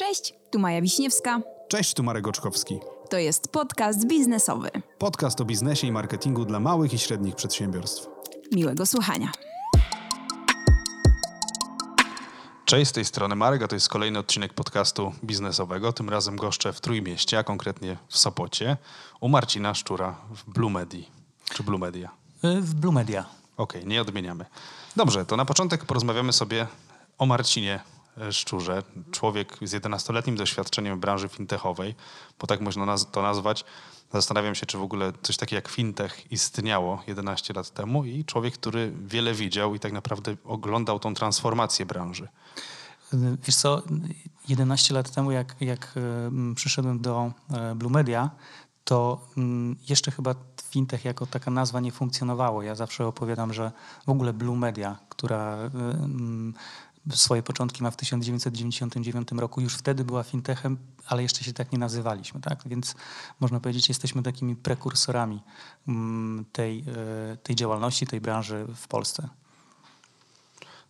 Cześć, tu Maja Wiśniewska. Cześć, tu Marek Oczkowski. To jest podcast biznesowy. Podcast o biznesie i marketingu dla małych i średnich przedsiębiorstw. Miłego słuchania. Cześć, z tej strony Marek, a to jest kolejny odcinek podcastu biznesowego. Tym razem goszczę w Trójmieście, a konkretnie w Sopocie, u Marcina Szczura w Blue Media. Czy Blue Media? W Blue Media. Okej, nie odmieniamy. Dobrze, to na początek porozmawiamy sobie o Marcinie Szczurze. Człowiek z 11-letnim doświadczeniem w branży fintechowej, bo tak można to nazwać. Zastanawiam się, czy w ogóle coś takiego jak fintech istniało 11 lat temu i człowiek, który wiele widział i tak naprawdę oglądał tą transformację branży. Wiesz co, 11 lat temu, jak, jak e, przyszedłem do e, Blue Media, to jeszcze chyba fintech jako taka nazwa nie funkcjonowało. Ja zawsze opowiadam, że w ogóle Blue Media, która e, swoje początki ma w 1999 roku, już wtedy była fintechem, ale jeszcze się tak nie nazywaliśmy. Tak? Więc można powiedzieć, jesteśmy takimi prekursorami mm, tej, tej działalności, tej branży w Polsce.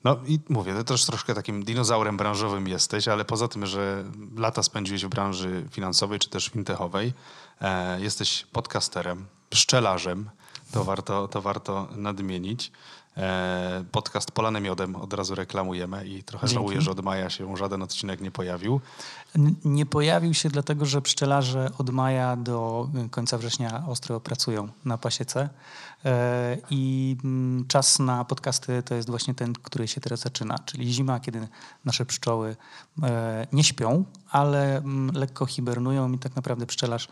No i mówię, ty też troszkę takim dinozaurem branżowym jesteś, ale poza tym, że lata spędziłeś w branży finansowej czy też fintechowej, e, jesteś podcasterem, pszczelarzem, to warto, to warto nadmienić. E, podcast Polanem Miodem od razu reklamujemy i trochę Dzięki. żałuję, że od maja się żaden odcinek nie pojawił. Nie pojawił się dlatego, że pszczelarze od maja do końca września ostro pracują na pasiece E, i mm, czas na podcasty to jest właśnie ten, który się teraz zaczyna, czyli zima, kiedy nasze pszczoły e, nie śpią, ale mm, lekko hibernują i tak naprawdę pszczelarz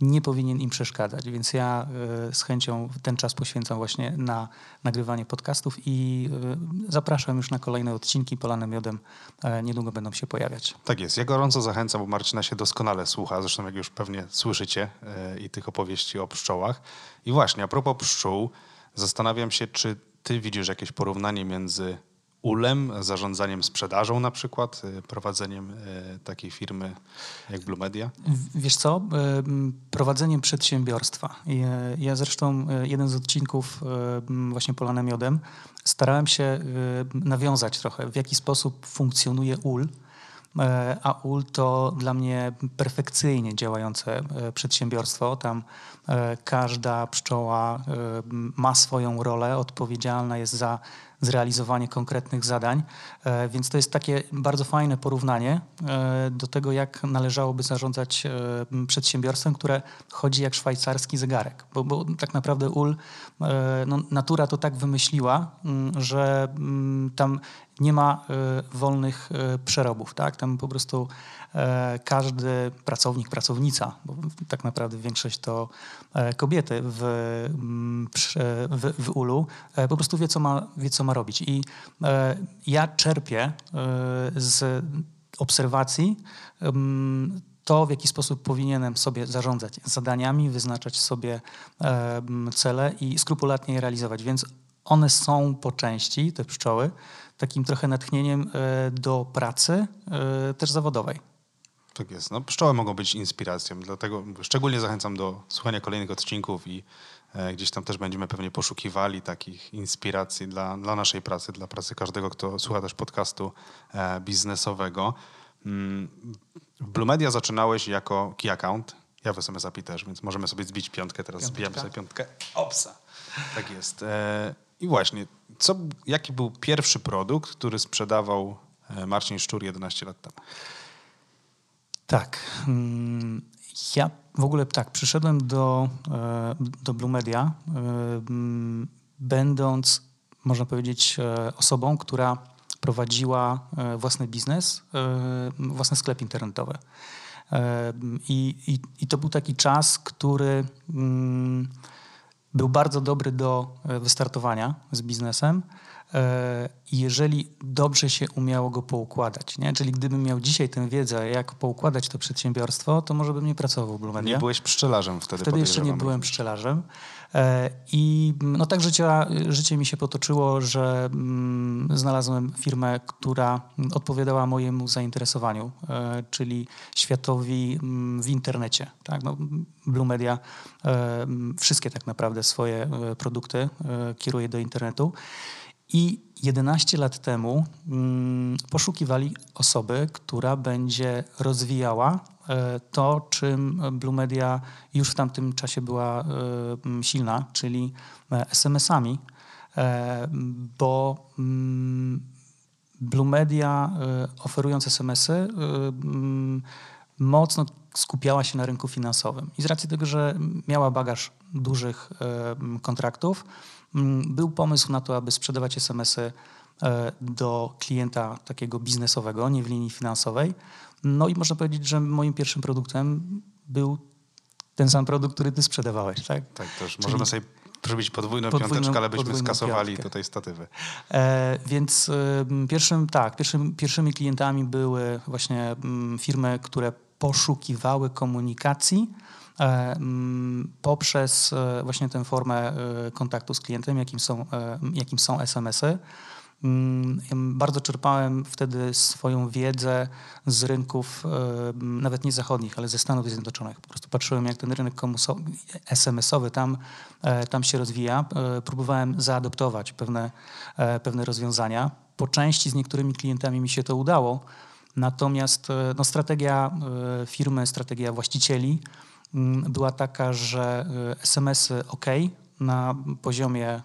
nie powinien im przeszkadzać, więc ja e, z chęcią ten czas poświęcam właśnie na nagrywanie podcastów i e, zapraszam już na kolejne odcinki Polanem Miodem. E, Niedługo będą się pojawiać. Tak jest. Ja gorąco zachęcam, bo Marcina się doskonale słucha. Zresztą jak już pewnie słyszycie i tych opowieści o pszczołach. I właśnie, a propos pszczół, zastanawiam się, czy ty widzisz jakieś porównanie między ulem, zarządzaniem sprzedażą na przykład, e, prowadzeniem e, takiej firmy jak Blue Media? Wiesz co, em, prowadzeniem przedsiębiorstwa. Ja zresztą jeden z odcinków właśnie Polanem Miodem starałem się nawiązać trochę, w jaki sposób funkcjonuje ul. A ul to dla mnie perfekcyjnie działające przedsiębiorstwo. Tam każda pszczoła ma swoją rolę, odpowiedzialna jest za zrealizowanie konkretnych zadań. E, Więc to jest takie bardzo fajne porównanie e, do tego, jak należałoby zarządzać e, przedsiębiorstwem, które chodzi jak szwajcarski zegarek. Bo, bo tak naprawdę ul, no, natura to tak wymyśliła, że tam nie ma wolnych przerobów. Tak? Tam po prostu każdy pracownik, pracownica, bo tak naprawdę większość to e, kobiety w, m, przy- w, w ulu, e, po prostu wie co, ma, wie, co ma robić. I e, ja czerpię e, z obserwacji em, to, w jaki sposób powinienem sobie zarządzać zadaniami, wyznaczać sobie em, cele i skrupulatnie je realizować. Więc one są po części, te pszczoły, takim trochę natchnieniem e, do pracy e, też zawodowej. Tak jest. No, pszczoły mogą być inspiracją, dlatego szczególnie zachęcam do słuchania kolejnych odcinków i e, gdzieś tam też będziemy pewnie poszukiwali takich inspiracji dla, dla naszej pracy, dla pracy każdego, kto słucha też podcastu e, biznesowego. Mm, w Blue Media zaczynałeś jako key account. Ja w SMS API też, więc możemy sobie zbić piątkę. Teraz Piąteczka. zbijamy sobie piątkę. Opsa. Tak jest. E, I właśnie, co, jaki był pierwszy produkt, który sprzedawał e, Marcin Szczur 11 lat temu? Tak. mm, Ja w ogóle tak, przyszedłem do, e, do Blue Media, e, będąc, można powiedzieć, e, osobą, która prowadziła własny biznes, własny sklep internetowy. I, i, I to był taki czas, który mm, był bardzo dobry do wystartowania z biznesem. E, jeżeli dobrze się umiało go poukładać, nie? czyli gdybym miał dzisiaj tę wiedzę, jak poukładać to przedsiębiorstwo, to może bym nie pracował w Blue Media. Nie byłeś pszczelarzem wtedy, Wtedy jeszcze nie byłem pszczelarzem. E, I no tak życie, życie mi się potoczyło, że mm, znalazłem firmę, która odpowiadała mojemu zainteresowaniu, e, czyli światowi mm, w internecie. Tak? No, Blue Media mm, wszystkie tak naprawdę swoje produkty kieruje do internetu. I 11 lat temu mm, poszukiwali osoby, która będzie rozwijała e, to, czym Blue Media już w tamtym czasie była e, silna, czyli SMS-ami, bo mm, Blue Media oferując SMS-y mocno skupiała się na rynku finansowym. I z racji tego, że miała bagaż dużych kontraktów, był pomysł na to, aby sprzedawać SMS-y e, do klienta takiego biznesowego, nie w linii finansowej. No i można powiedzieć, że moim pierwszym produktem był ten sam produkt, który ty sprzedawałeś, tak? Tak, też Czyli możemy sobie przybić podwójną, podwójną piąteczkę, ale byśmy skasowali piątkę. tutaj statywy. E, więc y, pierwszym, tak, pierwszym, pierwszymi klientami były właśnie y, firmy, które poszukiwały komunikacji poprzez e, właśnie tę formę e, kontaktu z klientem, jakim są, jakim są SMS-y. Bardzo czerpałem wtedy swoją wiedzę z rynków, nawet nie zachodnich, ale ze Stanów Zjednoczonych. Po prostu patrzyłem, jak ten rynek SMS-owy tam, tam się rozwija. Próbowałem zaadoptować pewne, pewne rozwiązania. Po części z niektórymi klientami mi się to udało, Natomiast e, no, strategia e, firmy, strategia właścicieli mm, była taka, że e, SMS-y ok, na poziomie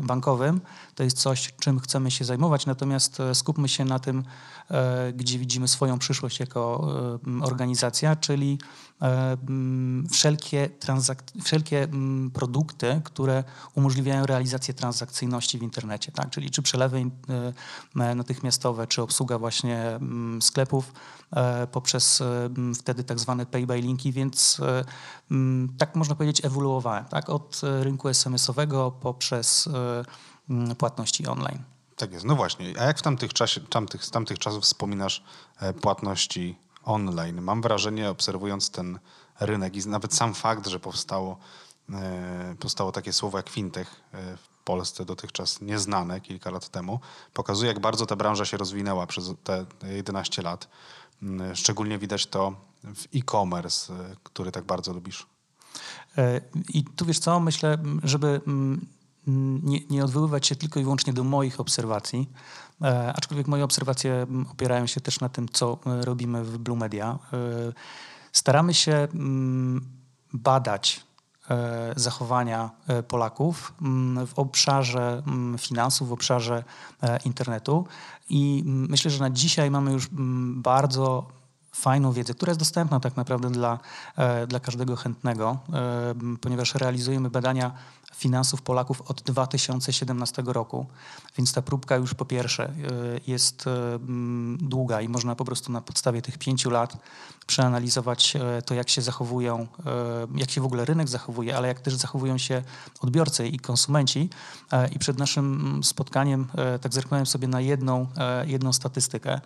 bankowym. To jest coś, czym chcemy się zajmować, natomiast skupmy się na tym, gdzie widzimy swoją przyszłość jako organizacja, czyli E, mm, wszelkie, wszelkie mm, produkty, które umożliwiają realizację transakcyjności w internecie, tak? czyli czy przelewy e, natychmiastowe, czy obsługa właśnie mm, sklepów e, poprzez wtedy tak zwane pay by linki, więc tak można powiedzieć ewoluowałem, tak? od rynku SMS-owego poprzez płatności online. Tak jest, no właśnie. A jak w tamtych, czasie, tamtych, z tamtych czasów wspominasz płatności online. Mam wrażenie, obserwując ten rynek i nawet sam fakt, że powstało, e, powstało takie słowo jak fintech e, w Polsce dotychczas nieznane kilka lat temu, pokazuje, jak bardzo ta branża się rozwinęła przez te 11 lat. Mm, szczególnie widać to w e-commerce, e, który tak bardzo lubisz. I tu wiesz co, myślę, żeby nie, nie odwoływać się tylko i wyłącznie do moich obserwacji, E, aczkolwiek moje obserwacje opierają się też na tym, co e, robimy w Blue Media. E, staramy się badać zachowania Polaków w obszarze finansów, w obszarze internetu i myślę, że na dzisiaj mamy już bardzo fajną wiedzę, która jest dostępna tak naprawdę dla, dla każdego chętnego, ponieważ realizujemy badania finansów Polaków od 2017 roku, więc ta próbka już po pierwsze e, jest e, mm, długa i można po prostu na podstawie tych pięciu lat przeanalizować e, to, jak się zachowują, jak się w ogóle rynek zachowuje, ale jak też zachowują się odbiorcy i konsumenci. I przed naszym mm, spotkaniem tak zerknąłem sobie na jedną, jedną statystykę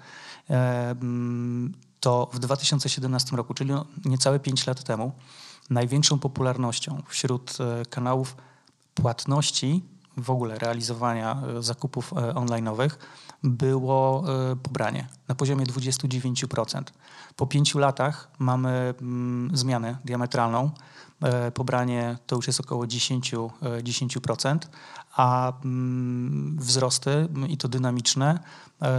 mm, to w 2017 roku, czyli niecałe 5 lat temu, największą popularnością wśród kanałów płatności, w ogóle realizowania e, zakupów e, online'owych było e, pobranie na poziomie 29%. Po pięciu latach mamy mm, zmianę diametralną. Pobranie to już jest około 10%, 10% a mm, wzrosty i to dynamiczne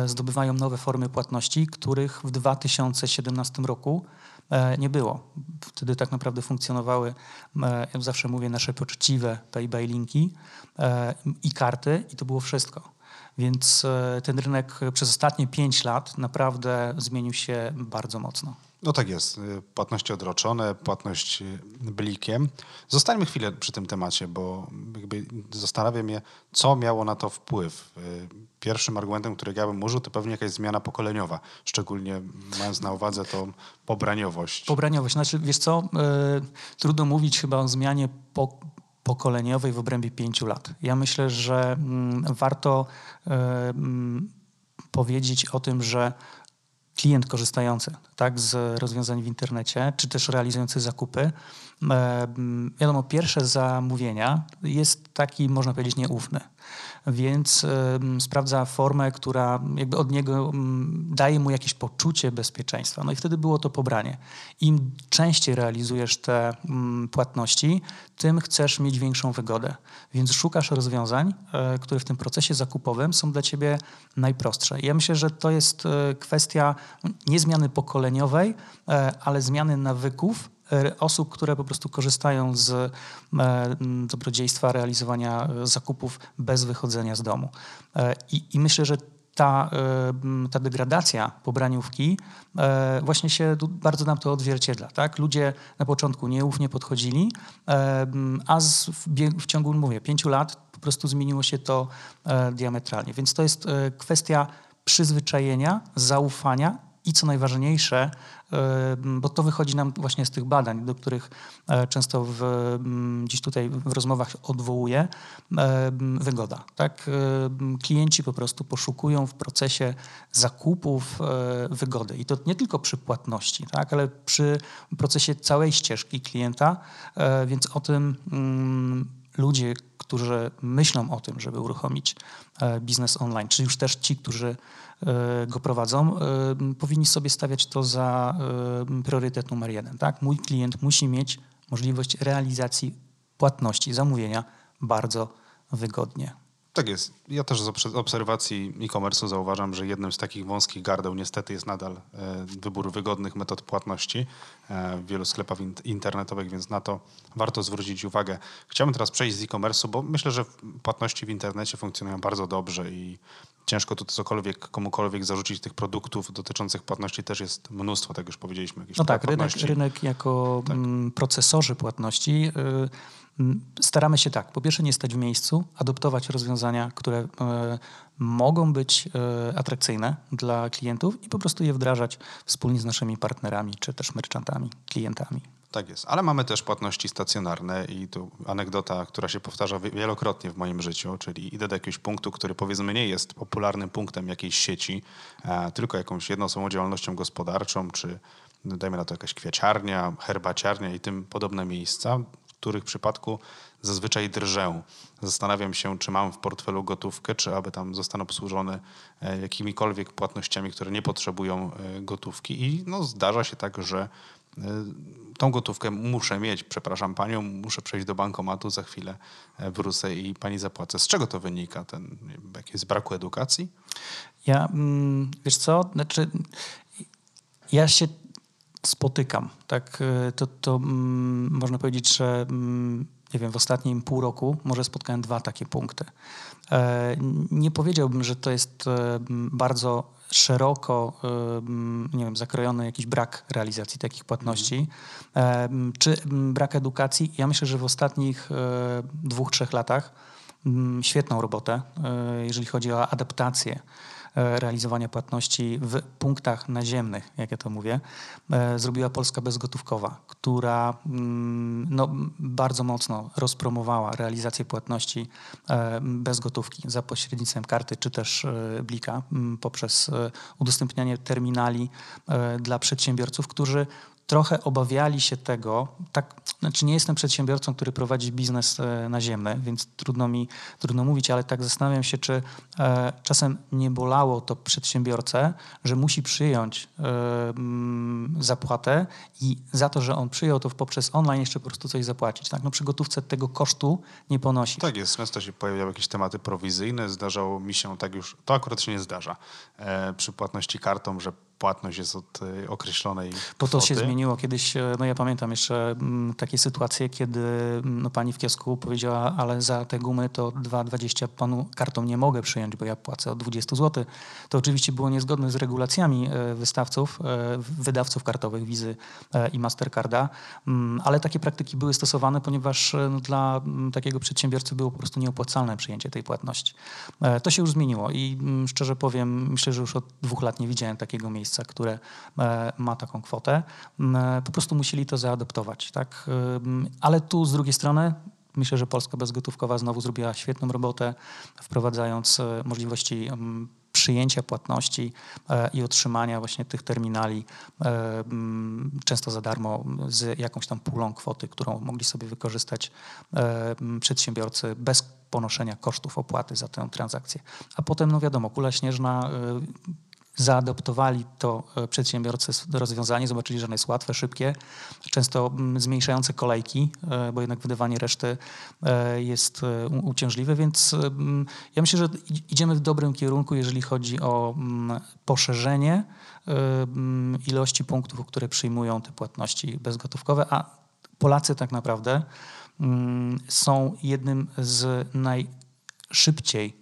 zdobywają nowe formy płatności, których w 2017 roku nie było. Wtedy tak naprawdę funkcjonowały, e, jak zawsze mówię, nasze poczciwe pay linki e, i karty i to było wszystko. Więc ten rynek przez ostatnie 5 lat naprawdę zmienił się bardzo mocno. No tak jest. Płatności odroczone, płatność blikiem. Zostańmy chwilę przy tym temacie, bo jakby zastanawia mnie, co miało na to wpływ. Pierwszym argumentem, który ja bym użył, to pewnie jakaś zmiana pokoleniowa, szczególnie mając na uwadze tą pobraniowość. Pobraniowość. Znaczy, wiesz co, trudno mówić chyba o zmianie po, pokoleniowej w obrębie pięciu lat. Ja myślę, że yy, warto yy, powiedzieć o tym, że klient korzystający tak, z rozwiązań w internecie, czy też realizujący zakupy, wiadomo, pierwsze zamówienia jest taki, można powiedzieć, nieufny. Więc sprawdza formę, która jakby od niego daje mu jakieś poczucie bezpieczeństwa. No i wtedy było to pobranie. Im częściej realizujesz te płatności, tym chcesz mieć większą wygodę. Więc szukasz rozwiązań, e, które w tym procesie zakupowym są dla ciebie najprostsze. Ja myślę, że to jest e, kwestia nie zmiany pokoleniowej, e, ale zmiany nawyków osób, które po prostu korzystają z dobrodziejstwa realizowania zakupów bez wychodzenia z domu. I, i myślę, że ta, ta degradacja pobraniówki właśnie się bardzo nam to odzwierciedla. Tak? Ludzie na początku nieufnie podchodzili, a z, w, w ciągu, mówię, pięciu lat po prostu zmieniło się to e, diametralnie. Więc to jest e, kwestia przyzwyczajenia, zaufania i co najważniejsze, bo to wychodzi nam właśnie z tych badań, do których e, często w, gdzieś tutaj w rozmowach odwołuję, wygoda. Tak? Klienci po prostu poszukują w procesie zakupów e, wygody i to nie tylko przy płatności, tak? ale przy procesie całej ścieżki klienta, e, więc o tym ludzie, którzy myślą o tym, żeby uruchomić biznes online, czy już też ci, którzy go prowadzą, e, powinni sobie stawiać to za e, priorytet numer jeden. Tak? Mój klient musi mieć możliwość realizacji płatności, zamówienia bardzo wygodnie. Tak jest. Ja też z obserwacji e-commerce zauważam, że jednym z takich wąskich gardeł niestety jest nadal wybór wygodnych metod płatności w wielu sklepach internetowych, więc na to warto zwrócić uwagę. Chciałbym teraz przejść z e-commerce'u, bo myślę, że płatności w internecie funkcjonują bardzo dobrze i ciężko tu cokolwiek, komukolwiek zarzucić tych produktów dotyczących płatności też jest mnóstwo, tak już powiedzieliśmy. No tak, rynek, rynek jako tak. Mm, procesorzy płatności y, staramy się tak, po pierwsze nie stać w miejscu, adoptować rozwiązania, które y, mogą być y, atrakcyjne dla klientów i po prostu je wdrażać wspólnie z naszymi partnerami, czy też merchantami, klientami. Tak jest, ale mamy też płatności stacjonarne i tu anegdota, która się powtarza wielokrotnie w moim życiu, czyli idę do jakiegoś punktu, który powiedzmy nie jest popularnym punktem jakiejś sieci, tylko jakąś jedną działalnością gospodarczą, czy dajmy na to jakaś kwiaciarnia, herbaciarnia i tym podobne miejsca, których przypadku zazwyczaj drżę. Zastanawiam się, czy mam w portfelu gotówkę, czy aby tam zostanę obsłużony e, jakimikolwiek płatnościami, które nie potrzebują e, gotówki. I no, zdarza się tak, że e, tą gotówkę muszę mieć, przepraszam panią, muszę przejść do bankomatu, za chwilę wrócę i pani zapłacę. Z czego to wynika? Ten, z braku edukacji? Ja, mm, wiesz co, znaczy ja się spotykam, tak, e, to, to mm, można powiedzieć, że mm, nie wiem, w ostatnim pół roku może spotkałem dwa takie punkty. E, nie powiedziałbym, że to jest bardzo szeroko nie wiem, zakrojony jakiś brak realizacji takich płatności, czy brak edukacji. Ja myślę, że w ostatnich e, dwóch, trzech latach świetną robotę, e, jeżeli chodzi o adaptację E, realizowania płatności w punktach naziemnych, jak ja to mówię, e, zrobiła Polska Bezgotówkowa, która mm, no, bardzo mocno rozpromowała realizację płatności e, bez gotówki za pośrednictwem karty czy też blika poprzez udostępnianie terminali dla przedsiębiorców, którzy trochę obawiali się tego, tak, znaczy nie jestem przedsiębiorcą, który prowadzi biznes e, naziemny, więc trudno mi trudno mówić, ale tak zastanawiam się, czy e, czasem nie bolało to przedsiębiorcę, że musi przyjąć e, m, zapłatę i za to, że on przyjął to poprzez online jeszcze po prostu coś zapłacić. Tak? No przy gotówce tego kosztu nie ponosi. Tak jest, często się pojawiały jakieś tematy prowizyjne, zdarzało mi się tak już, to akurat się nie zdarza, e, przy płatności kartą, że płatność jest od e, określonej Bo to się zmieniło kiedyś, e, no ja pamiętam jeszcze mm, takie sytuacje, kiedy mm, no pani w kiosku powiedziała, ale za te gumy to 2,20 panu kartą nie mogę przyjąć, bo ja płacę od 20 zł. To oczywiście było niezgodne z regulacjami e, wystawców, wydawców kartowych, Wizy i Mastercarda, mm, ale takie praktyki były stosowane, ponieważ no, dla takiego przedsiębiorcy było po prostu nieopłacalne przyjęcie tej płatności. To się już zmieniło i szczerze powiem, myślę, że już od dwóch lat nie widziałem takiego miejsca które e, ma taką kwotę, e, po prostu musieli to zaadoptować. Tak? E, ale tu z drugiej strony myślę, że Polska Bezgotówkowa znowu zrobiła świetną robotę, wprowadzając możliwości przyjęcia płatności e, i otrzymania właśnie tych terminali e, mm, często za darmo z jakąś tam pulą kwoty, którą mogli sobie wykorzystać e, mm, przedsiębiorcy bez ponoszenia kosztów opłaty za tę transakcję. A potem, no wiadomo, kula śnieżna zaadoptowali to e, przedsiębiorcy rozwiązanie, zobaczyli, że ono jest łatwe, szybkie, często mm, zmniejszające kolejki, e, bo jednak wydawanie reszty e, jest uciążliwe, więc mm, ja myślę, że idziemy w dobrym kierunku, jeżeli chodzi o mm, poszerzenie ilości punktów, które przyjmują te płatności bezgotówkowe, a Polacy tak naprawdę są jednym z najszybciej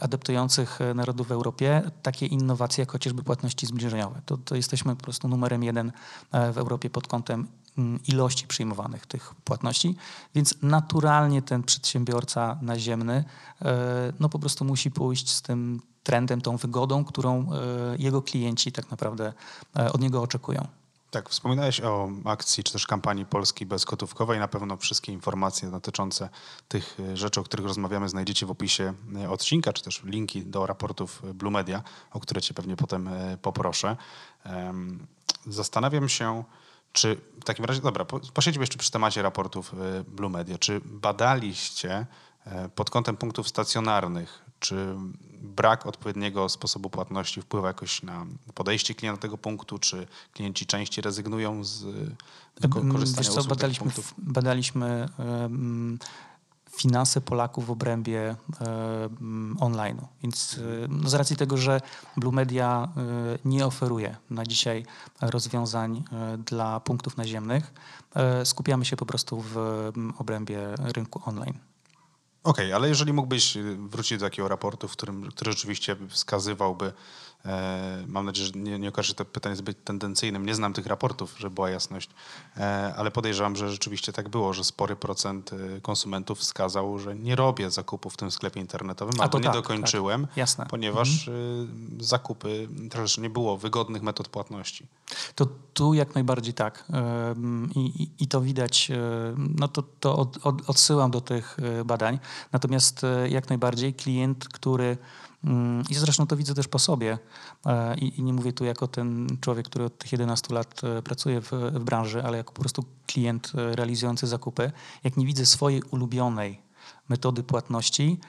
adaptujących narodów w Europie takie innowacje jak chociażby płatności zbliżeniowe. To, to jesteśmy po prostu numerem jeden e, w Europie pod kątem mm, ilości przyjmowanych tych płatności, więc naturalnie ten przedsiębiorca naziemny e, no po prostu musi pójść z tym trendem, tą wygodą, którą jego klienci tak naprawdę od niego oczekują. Tak, wspominałeś o akcji czy też kampanii Polski bezgotówkowej. Na pewno wszystkie informacje dotyczące tych e, rzeczy, o których rozmawiamy, znajdziecie w opisie e, odcinka, czy też linki do raportów Blue Media, o które Cię pewnie potem e, poproszę. Zastanawiam się, czy w takim razie, dobra, posiedzimy jeszcze przy temacie raportów Blue Media. Czy badaliście pod kątem punktów stacjonarnych czy brak odpowiedniego sposobu płatności wpływa jakoś na podejście klienta do tego punktu, czy klienci częściej rezygnują z korzystania Wiesz co, badaliśmy, badaliśmy um, finanse Polaków w obrębie um, online'u. Więc um, z racji tego, że Blue Media nie oferuje na dzisiaj rozwiązań dla punktów naziemnych, skupiamy się po prostu w obrębie rynku online. Okej, okay, ale jeżeli mógłbyś y, wrócić do takiego raportu, w którym, który rzeczywiście wskazywałby mam nadzieję, że nie, nie okaże się to pytanie zbyt tendencyjnym. Nie znam tych raportów, żeby była jasność, e, ale podejrzewam, że rzeczywiście tak było, że spory procent e, konsumentów wskazał, że nie robię zakupów w tym sklepie internetowym, albo nie tak, dokończyłem, tak. ponieważ mhm. zakupy też nie było wygodnych metod płatności. To tu jak najbardziej tak. I, i, i to widać, no to, to od, od, odsyłam do tych badań. Natomiast jak najbardziej klient, który I zresztą to widzę też po sobie. E, I, nie mówię tu jako ten człowiek, który od tych 11 lat e, pracuje w, w branży, ale jako po prostu klient e, realizujący zakupy. Jak nie widzę swojej ulubionej metody płatności,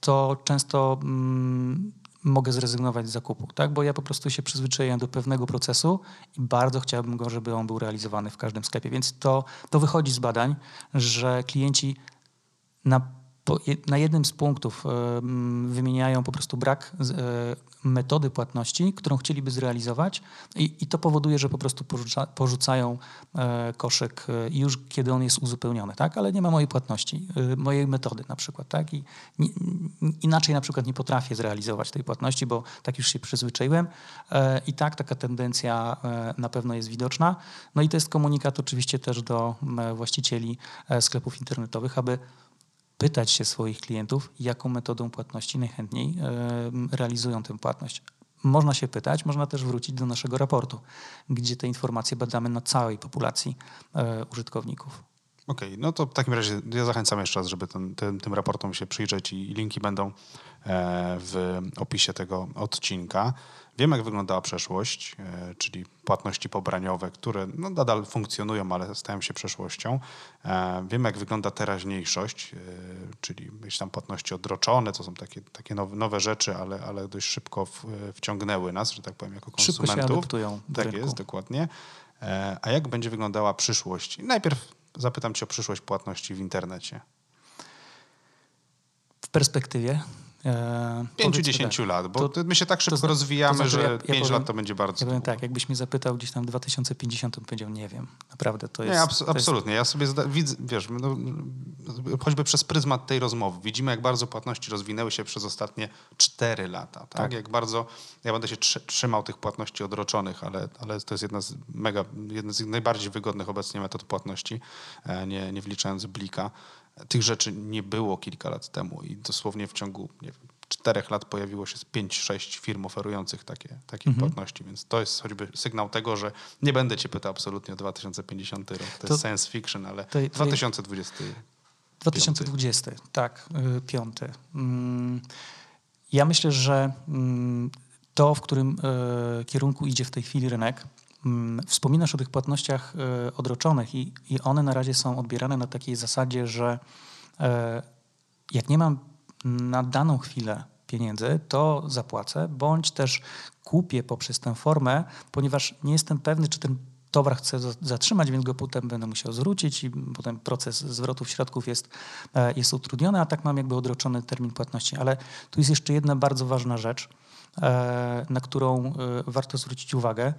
to często mm, mogę zrezygnować z zakupu, tak? bo ja po prostu się przyzwyczaiłem do pewnego procesu i bardzo chciałbym go, żeby on był realizowany w każdym sklepie. Więc to, to wychodzi z badań, że klienci na na jednym z punktów wymieniają po prostu brak e, metody płatności, którą chcieliby zrealizować i, i to powoduje, że po prostu porzuca, porzucają e, koszyk e, już kiedy on jest uzupełniony, tak? ale nie ma mojej płatności, mojej metody na przykład. Tak? I inaczej na przykład nie potrafię zrealizować tej płatności, bo tak już się przyzwyczaiłem i tak taka tendencja na pewno jest widoczna. No i to jest komunikat oczywiście też do właścicieli sklepów internetowych, aby pytać się swoich klientów, jaką metodą płatności najchętniej realizują tę płatność. Można się pytać, można też wrócić do naszego raportu, gdzie te informacje badamy na całej populacji e, użytkowników. Okej, okay, no to w takim razie ja zachęcam jeszcze raz, żeby ten, tym, tym raportom się przyjrzeć i linki będą e, w opisie tego odcinka. Wiem, jak wyglądała przeszłość, e, czyli płatności pobraniowe, które no, nadal funkcjonują, ale stają się przeszłością. E, wiem, jak wygląda teraźniejszość, czyli jakieś tam płatności odroczone, to są takie, takie nowe, rzeczy, ale, ale dość szybko wciągnęły nas, że tak powiem, jako konsumentów. Szybko się adaptują Tak rynku. jest, dokładnie. A jak będzie wyglądała przyszłość? Najpierw zapytam Cię o przyszłość płatności w internecie. W perspektywie 5-10 tak, lat, bo to, my się tak szybko to, rozwijamy, to znaczy, że ja, 5 powiem, lat to będzie bardzo. Ja powiem tak, jakbyś mnie zapytał gdzieś tam 2050, to bym powiedział, nie wiem. Naprawdę to jest. Nie, abs absolutnie. Jest... Ja sobie widzę, wiesz, no, choćby przez pryzmat tej rozmowy, widzimy, jak bardzo płatności rozwinęły się przez ostatnie 4 lata. Tak? tak. Jak bardzo. Ja będę się trzymał tych płatności odroczonych, ale, ale to jest jedna z mega, jedna z najbardziej wygodnych obecnie metod płatności, e, nie, nie wliczając blika tych rzeczy nie było kilka lat temu i dosłownie w ciągu wiem, czterech lat pojawiło się 5-6 firm oferujących takie, takie mhm. płatności, więc to jest choćby sygnał tego, że nie będę cię pytał absolutnie o 2050 rok, to, to jest science fiction, ale to, 2020. 2020, tak, y, piąty. Mm, Ja myślę, że mm, to, w którym e, kierunku idzie w tej chwili rynek, mm, Wspominasz o tych płatnościach e, odroczonych i, i one na razie są odbierane na takiej zasadzie, że e, jak nie mam na daną chwilę pieniędzy, to zapłacę, bądź też kupię poprzez tę formę, ponieważ nie jestem pewny, czy ten towar chcę zatrzymać, więc go potem będę musiał zwrócić i potem proces zwrotów środków jest, e, jest utrudniony, a tak mam jakby odroczony termin płatności. Ale tu jest jeszcze jedna bardzo ważna rzecz, na którą warto zwrócić uwagę.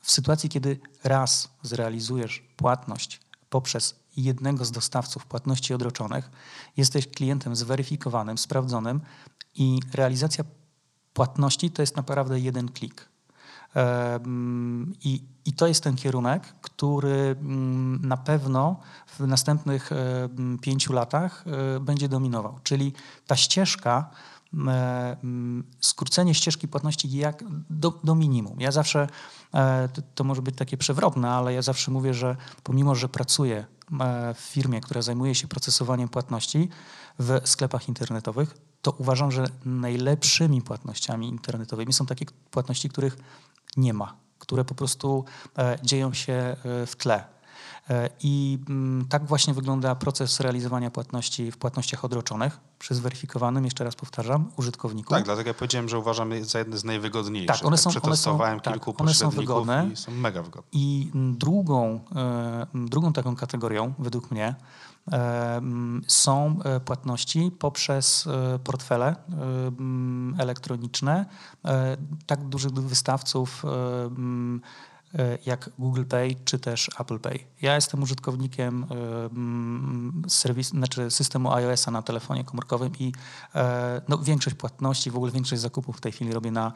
W sytuacji, kiedy raz zrealizujesz płatność poprzez jednego z dostawców płatności odroczonych, jesteś klientem zweryfikowanym, sprawdzonym i realizacja płatności to jest naprawdę jeden klik. I, I to jest ten kierunek, który mm, na pewno w następnych pięciu latach e, będzie dominował. Czyli ta ścieżka, skrócenie ścieżki płatności jak do, do minimum. Ja zawsze, e, to, to może być takie przewrotne, ale ja zawsze mówię, że pomimo, że pracuję e, w firmie, która zajmuje się procesowaniem płatności w sklepach internetowych, to uważam, że najlepszymi płatnościami internetowymi są takie płatności, których nie ma, które po prostu e, dzieją się e, w tle. E, I tak właśnie wygląda proces realizowania płatności w płatnościach odroczonych przy zweryfikowanym, jeszcze raz powtarzam, użytkowniku. Tak, dlatego ja powiedziałem, że uważam je za jedne z najwygodniejszych. Tak, one są, Przetestowałem one są, kilku tak, one są wygodne i są mega wygodne. I drugą, drugą taką kategorią, według mnie, są e, płatności poprzez e, portfele elektroniczne tak dużych wystawców jak Google Pay czy też Apple Pay. Ja jestem użytkownikiem serwis, znaczy systemu iOS-a na telefonie komórkowym i e, no, większość płatności, w ogóle większość zakupów w tej chwili robię na,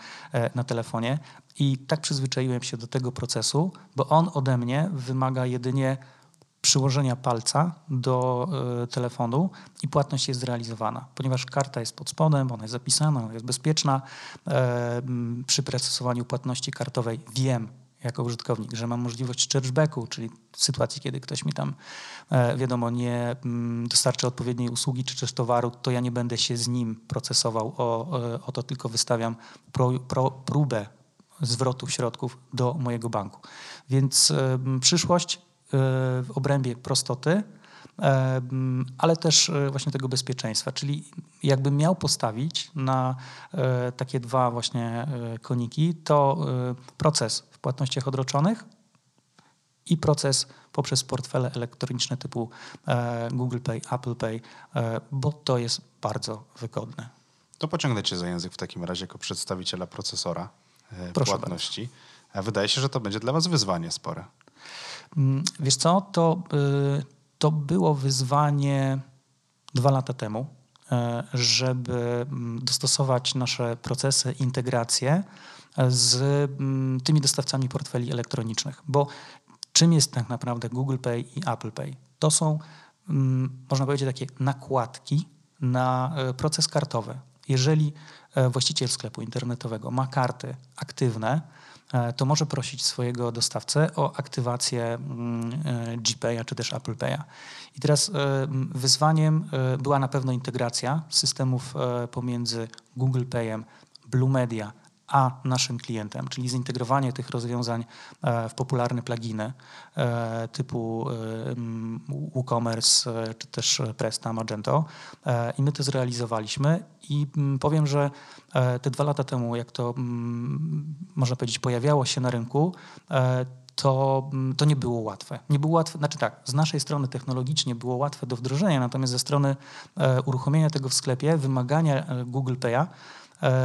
na telefonie i tak przyzwyczaiłem się do tego procesu, bo on ode mnie wymaga jedynie przyłożenia palca do telefonu i płatność jest zrealizowana. Ponieważ karta jest pod spodem, ona jest zapisana, ona jest bezpieczna. E, przy procesowaniu płatności kartowej wiem, jako użytkownik, że mam możliwość chargebacku, czyli w sytuacji, kiedy ktoś mi tam, e, wiadomo, nie dostarczy odpowiedniej usługi czy też towaru, to ja nie będę się z nim procesował o, e, o to, tylko wystawiam pro, pro, próbę zwrotu środków do mojego banku. Więc przyszłość w obrębie prostoty, ale też e, właśnie tego bezpieczeństwa. Czyli jakbym miał postawić na e, takie dwa właśnie e, koniki, to proces w płatnościach odroczonych i proces poprzez portfele elektroniczne typu Google Pay, Apple Pay, bo to jest bardzo wygodne. To pociągnę cię za język w takim razie jako przedstawiciela procesora Proszę płatności. Bardzo. Wydaje się, że to będzie dla was wyzwanie spore. Mm, wiesz co, to, to było wyzwanie dwa lata temu, e, żeby mm, dostosować nasze procesy, integracje z mm, tymi dostawcami portfeli elektronicznych. Bo czym jest tak naprawdę Google Pay i Apple Pay? To są, można powiedzieć, takie nakładki na e, proces kartowy. Jeżeli e, właściciel sklepu internetowego ma karty aktywne, E, to może prosić swojego dostawcę o aktywację mm, e, GPay'a czy też Apple Pay'a. I teraz e, wyzwaniem była na pewno integracja systemów pomiędzy Google Payem, Blue Media, a naszym klientem, czyli zintegrowanie tych rozwiązań e, w popularne pluginy e, typu e, WooCommerce czy też Presta, Magento i my to zrealizowaliśmy i powiem, że te dwa lata temu, jak to można powiedzieć pojawiało się na rynku, to, to nie było łatwe. Nie było łatwe, znaczy tak, z naszej strony technologicznie było łatwe do wdrożenia, natomiast ze strony uruchomienia tego w sklepie, wymagania Google Pay'a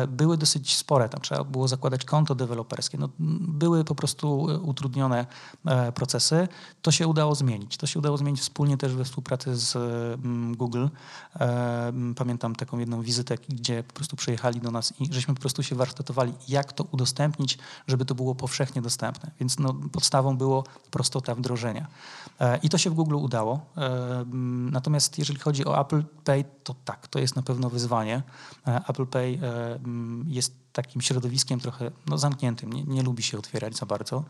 były dosyć spore. Tam trzeba było zakładać konto deweloperskie. No, były po prostu e, utrudnione e, procesy. To się udało zmienić. To się udało zmienić wspólnie też we współpracy z Google. Pamiętam taką jedną wizytę, gdzie po prostu przyjechali do nas i żeśmy po prostu się warsztatowali, jak to udostępnić, żeby to było powszechnie dostępne. Więc no, podstawą było prostota wdrożenia. I to się w Google udało. Natomiast jeżeli chodzi o Apple Pay, to tak, to jest na pewno wyzwanie. Apple Pay Mm, jest takim środowiskiem trochę no, zamkniętym, nie, nie lubi się otwierać za bardzo,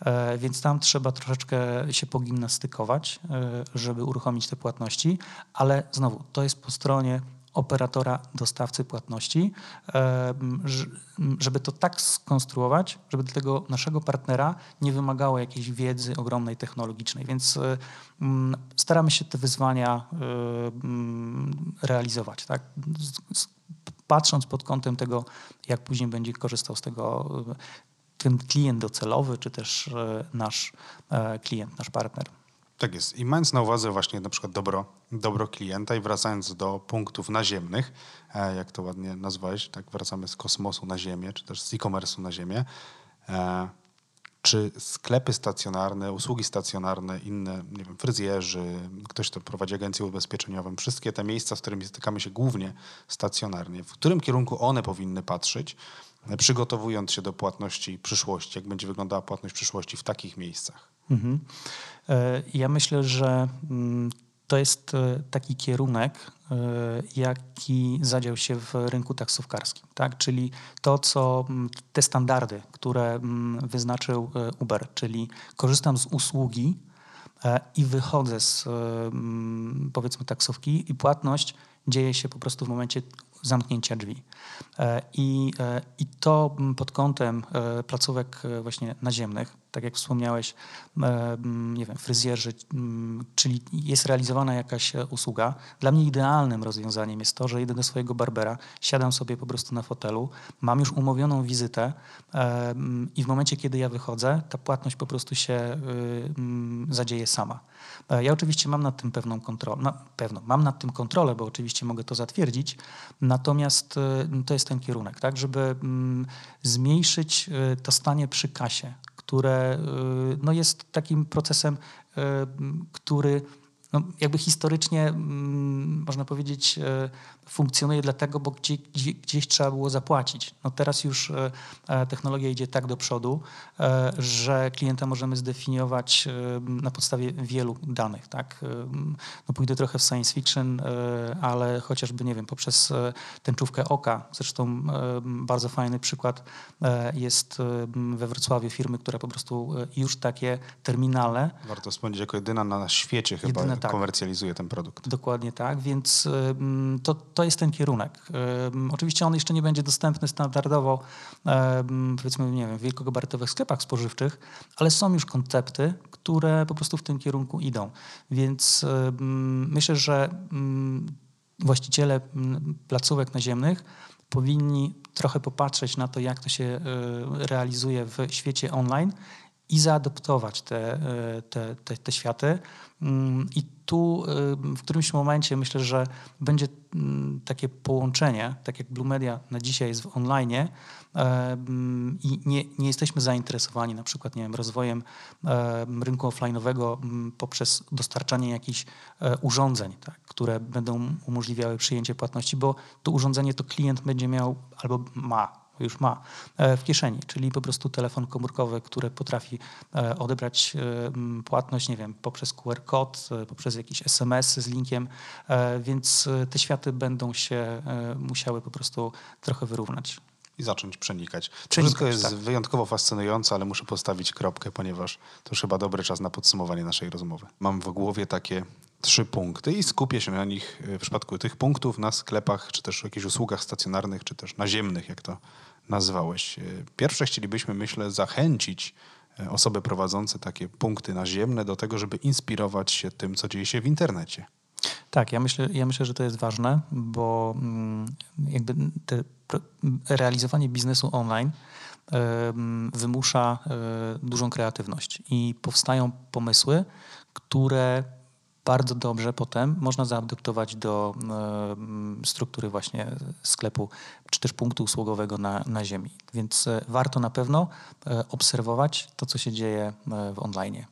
e, więc tam trzeba troszeczkę się pogimnastykować, e, żeby uruchomić te płatności, ale znowu to jest po stronie operatora, dostawcy płatności, e, żeby to tak skonstruować, żeby do tego naszego partnera nie wymagało jakiejś wiedzy ogromnej technologicznej. Więc staramy się te wyzwania realizować. Tak? Patrząc pod kątem tego, jak później będzie korzystał z tego ten klient docelowy, czy też nasz klient, nasz partner. Tak jest. I mając na uwadze właśnie na przykład dobro, dobro klienta i wracając do punktów naziemnych, e, jak to ładnie nazwałeś, tak wracamy z kosmosu na ziemię, czy też z e-commerce'u na ziemię, e, czy sklepy stacjonarne, usługi stacjonarne, inne, nie wiem, fryzjerzy, ktoś, kto prowadzi agencję ubezpieczeniową, wszystkie te miejsca, z którymi stykamy się głównie stacjonarnie, w którym kierunku one powinny patrzeć, e, przygotowując się do płatności przyszłości, jak będzie wyglądała płatność przyszłości w takich miejscach? Mhm. E, ja myślę, że mm, to jest e, taki kierunek, jaki zadział się w rynku taksówkarskim, tak? czyli to, co te standardy, które wyznaczył Uber, czyli korzystam z usługi i wychodzę z powiedzmy taksówki i płatność dzieje się po prostu w momencie zamknięcia drzwi. I, i to pod kątem placówek właśnie naziemnych tak jak wspomniałeś, e, nie wiem, fryzjerzy, czyli jest realizowana jakaś e, usługa. Dla mnie idealnym rozwiązaniem jest to, że idę do swojego barbera, siadam sobie po prostu na fotelu, mam już umówioną wizytę e, i w momencie, kiedy ja wychodzę, ta płatność po prostu się zadzieje sama. Ja oczywiście mam nad tym pewną kontrolę, mam nad tym kontrolę, bo oczywiście mogę to zatwierdzić, natomiast to jest ten kierunek, tak, żeby zmniejszyć to stanie przy kasie, które no, jest takim procesem, który no, jakby historycznie, mm, można powiedzieć, e, funkcjonuje dlatego, bo gdzie, gdzie, gdzieś trzeba było zapłacić. No teraz już e, e, technologia idzie tak do przodu, że klienta możemy zdefiniować na podstawie wielu danych. Tak? No pójdę trochę w science fiction, ale chociażby, nie wiem, poprzez tęczówkę oka, zresztą bardzo fajny przykład jest we Wrocławiu firmy, która po prostu już takie terminale... Warto wspomnieć jako jedyna na świecie chyba jedyna, tak, komercjalizuje ten produkt. Dokładnie tak, więc to, to jest ten kierunek. Oczywiście on jeszcze nie będzie dostępny standardowo, powiedzmy, nie wiem, w wielkogabarytowych sklepach spożywczych, ale są już koncepty, które po prostu w tym kierunku idą. Więc myślę, że właściciele placówek naziemnych powinni trochę popatrzeć na to, jak to się e, realizuje w świecie online i zaadoptować te, e, te, te, te światy. Mm, I tu y, w którymś momencie myślę, że będzie mm, takie połączenie, tak jak Blue Media na dzisiaj jest w online e, mm, i nie, nie jesteśmy zainteresowani na przykład nie wiem, rozwojem e, rynku offline'owego poprzez dostarczanie jakichś e, urządzeń, tak, które będą umożliwiały przyjęcie płatności, bo to urządzenie to klient będzie miał albo ma już ma e, w kieszeni, czyli po prostu telefon komórkowy, który potrafi e, odebrać e, płatność, nie wiem, poprzez QR kod, poprzez jakiś SMS z linkiem, więc te światy będą się musiały po prostu trochę wyrównać i zacząć przenikać. To przenikać, wszystko jest tak. wyjątkowo fascynujące, ale muszę postawić kropkę, ponieważ to już chyba dobry czas na podsumowanie naszej rozmowy. Mam w głowie takie trzy punkty i skupię się na nich w przypadku tych punktów na sklepach, czy też w jakichś usługach stacjonarnych, czy też naziemnych, jak to nazwałeś. E, pierwsze chcielibyśmy, myślę, zachęcić e, osoby prowadzące takie punkty naziemne do tego, żeby inspirować się tym, co dzieje się w internecie. Tak, ja myślę, ja myślę, że to jest ważne, bo mm, jakby te, realizowanie biznesu online wymusza e, dużą kreatywność i powstają pomysły, które bardzo dobrze potem można zaadoptować do e, struktury właśnie sklepu czy też punktu usługowego na, na ziemi. Więc e, warto na pewno e, obserwować to, co się dzieje w online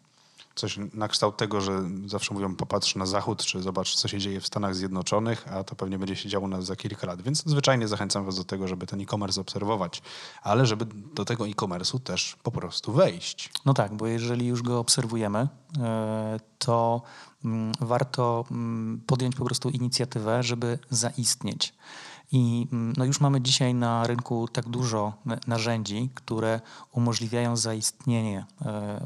coś na kształt tego, że zawsze mówią popatrz na zachód, czy zobacz, co się dzieje w Stanach Zjednoczonych, a to pewnie będzie się działo nas za kilka lat. Więc zwyczajnie zachęcam was do tego, żeby ten e-commerce obserwować, ale żeby do tego e-commerce'u też po prostu wejść. No tak, bo jeżeli już go obserwujemy, e, to warto mm, podjąć po prostu inicjatywę, żeby zaistnieć. I mm, no już mamy dzisiaj na rynku tak dużo narzędzi, które umożliwiają zaistnienie e,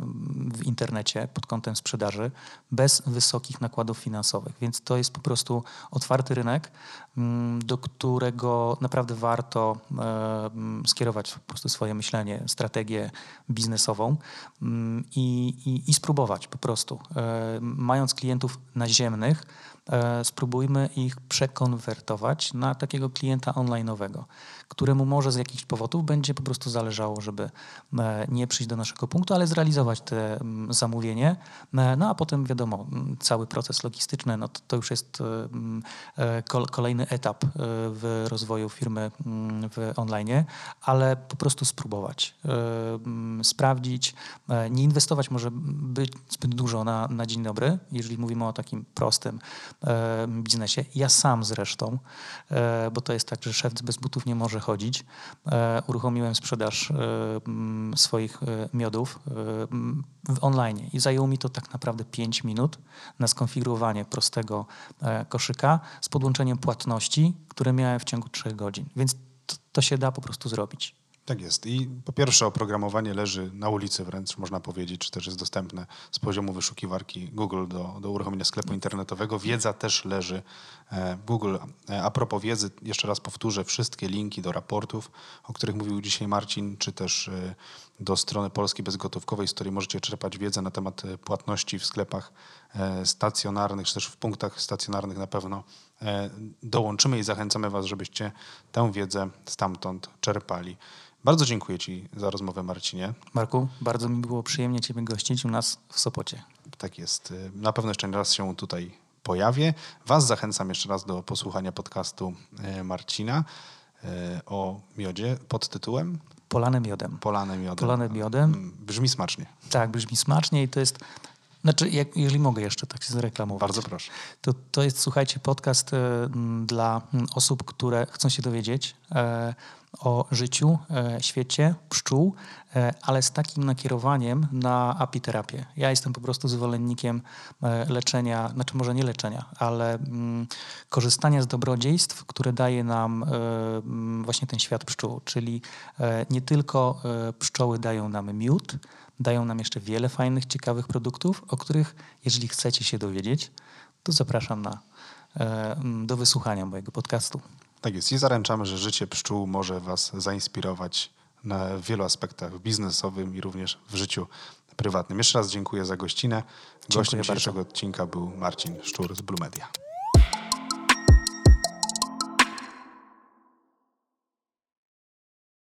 w internecie pod kątem sprzedaży bez wysokich nakładów finansowych. Więc to jest po prostu otwarty rynek, mm, do którego naprawdę warto e, mm, skierować po prostu swoje myślenie, strategię biznesową i, i, i spróbować po prostu. E, mając klientów naziemnych, E, spróbujmy ich przekonwertować na takiego klienta online'owego, któremu może z jakichś powodów będzie po prostu zależało, żeby e, nie przyjść do naszego punktu, ale zrealizować te zamówienie. E, no a potem wiadomo, cały proces logistyczny, no to, to już jest kolejny etap w rozwoju firmy w online, ale po prostu spróbować, sprawdzić, nie inwestować może być zbyt dużo na, na dzień dobry, jeżeli mówimy o takim prostym biznesie. Ja sam zresztą, e, bo to jest tak, że szef bez butów nie może chodzić. E, uruchomiłem sprzedaż e, swoich miodów w online i zajęło mi to tak naprawdę 5 minut na skonfigurowanie prostego koszyka z podłączeniem płatności, które miałem w ciągu 3 godzin. Więc to, to się da po prostu zrobić. Tak jest. I po pierwsze oprogramowanie leży na ulicy wręcz, można powiedzieć, czy też jest dostępne z poziomu wyszukiwarki Google do, do uruchomienia sklepu internetowego. Wiedza też leży e, Google. E, a propos wiedzy, jeszcze raz powtórzę, wszystkie linki do raportów, o których mówił dzisiaj Marcin, czy też e, do strony Polskiej Bezgotówkowej, z której możecie czerpać wiedzę na temat płatności w sklepach stacjonarnych, czy też w punktach stacjonarnych na pewno dołączymy i zachęcamy Was, żebyście tę wiedzę stamtąd czerpali. Bardzo dziękuję Ci za rozmowę, Marcinie. Marku, bardzo mi było przyjemnie Ciebie gościć u nas w Sopocie. Tak jest. Na pewno jeszcze raz się tutaj pojawię. Was zachęcam jeszcze raz do posłuchania podcastu e, Marcina e, o miodzie pod tytułem Polane miodem. Polane miodem. Polane miodem. Mm, brzmi smacznie. Tak, brzmi smacznie i to jest znaczy, jak, jeżeli mogę jeszcze tak się zareklamować. Bardzo proszę. To, to jest, słuchajcie, podcast e, dla osób, które chcą się dowiedzieć e, o życiu, e, świecie pszczół, ale z takim nakierowaniem na apiterapię. Ja jestem po prostu zwolennikiem leczenia, znaczy może nie leczenia, ale korzystania z dobrodziejstw, które daje nam właśnie ten świat pszczół, czyli nie tylko pszczoły dają nam miód, dają nam jeszcze wiele fajnych, ciekawych produktów, o których jeżeli chcecie się dowiedzieć, to zapraszam na, do wysłuchania mojego podcastu. Tak jest. I zaręczamy, że życie pszczół może Was zainspirować na wielu aspektach biznesowym i również w życiu prywatnym. Jeszcze raz dziękuję za gościnę. Gościem dzisiejszego odcinka był Marcin Szczur z Blue Media.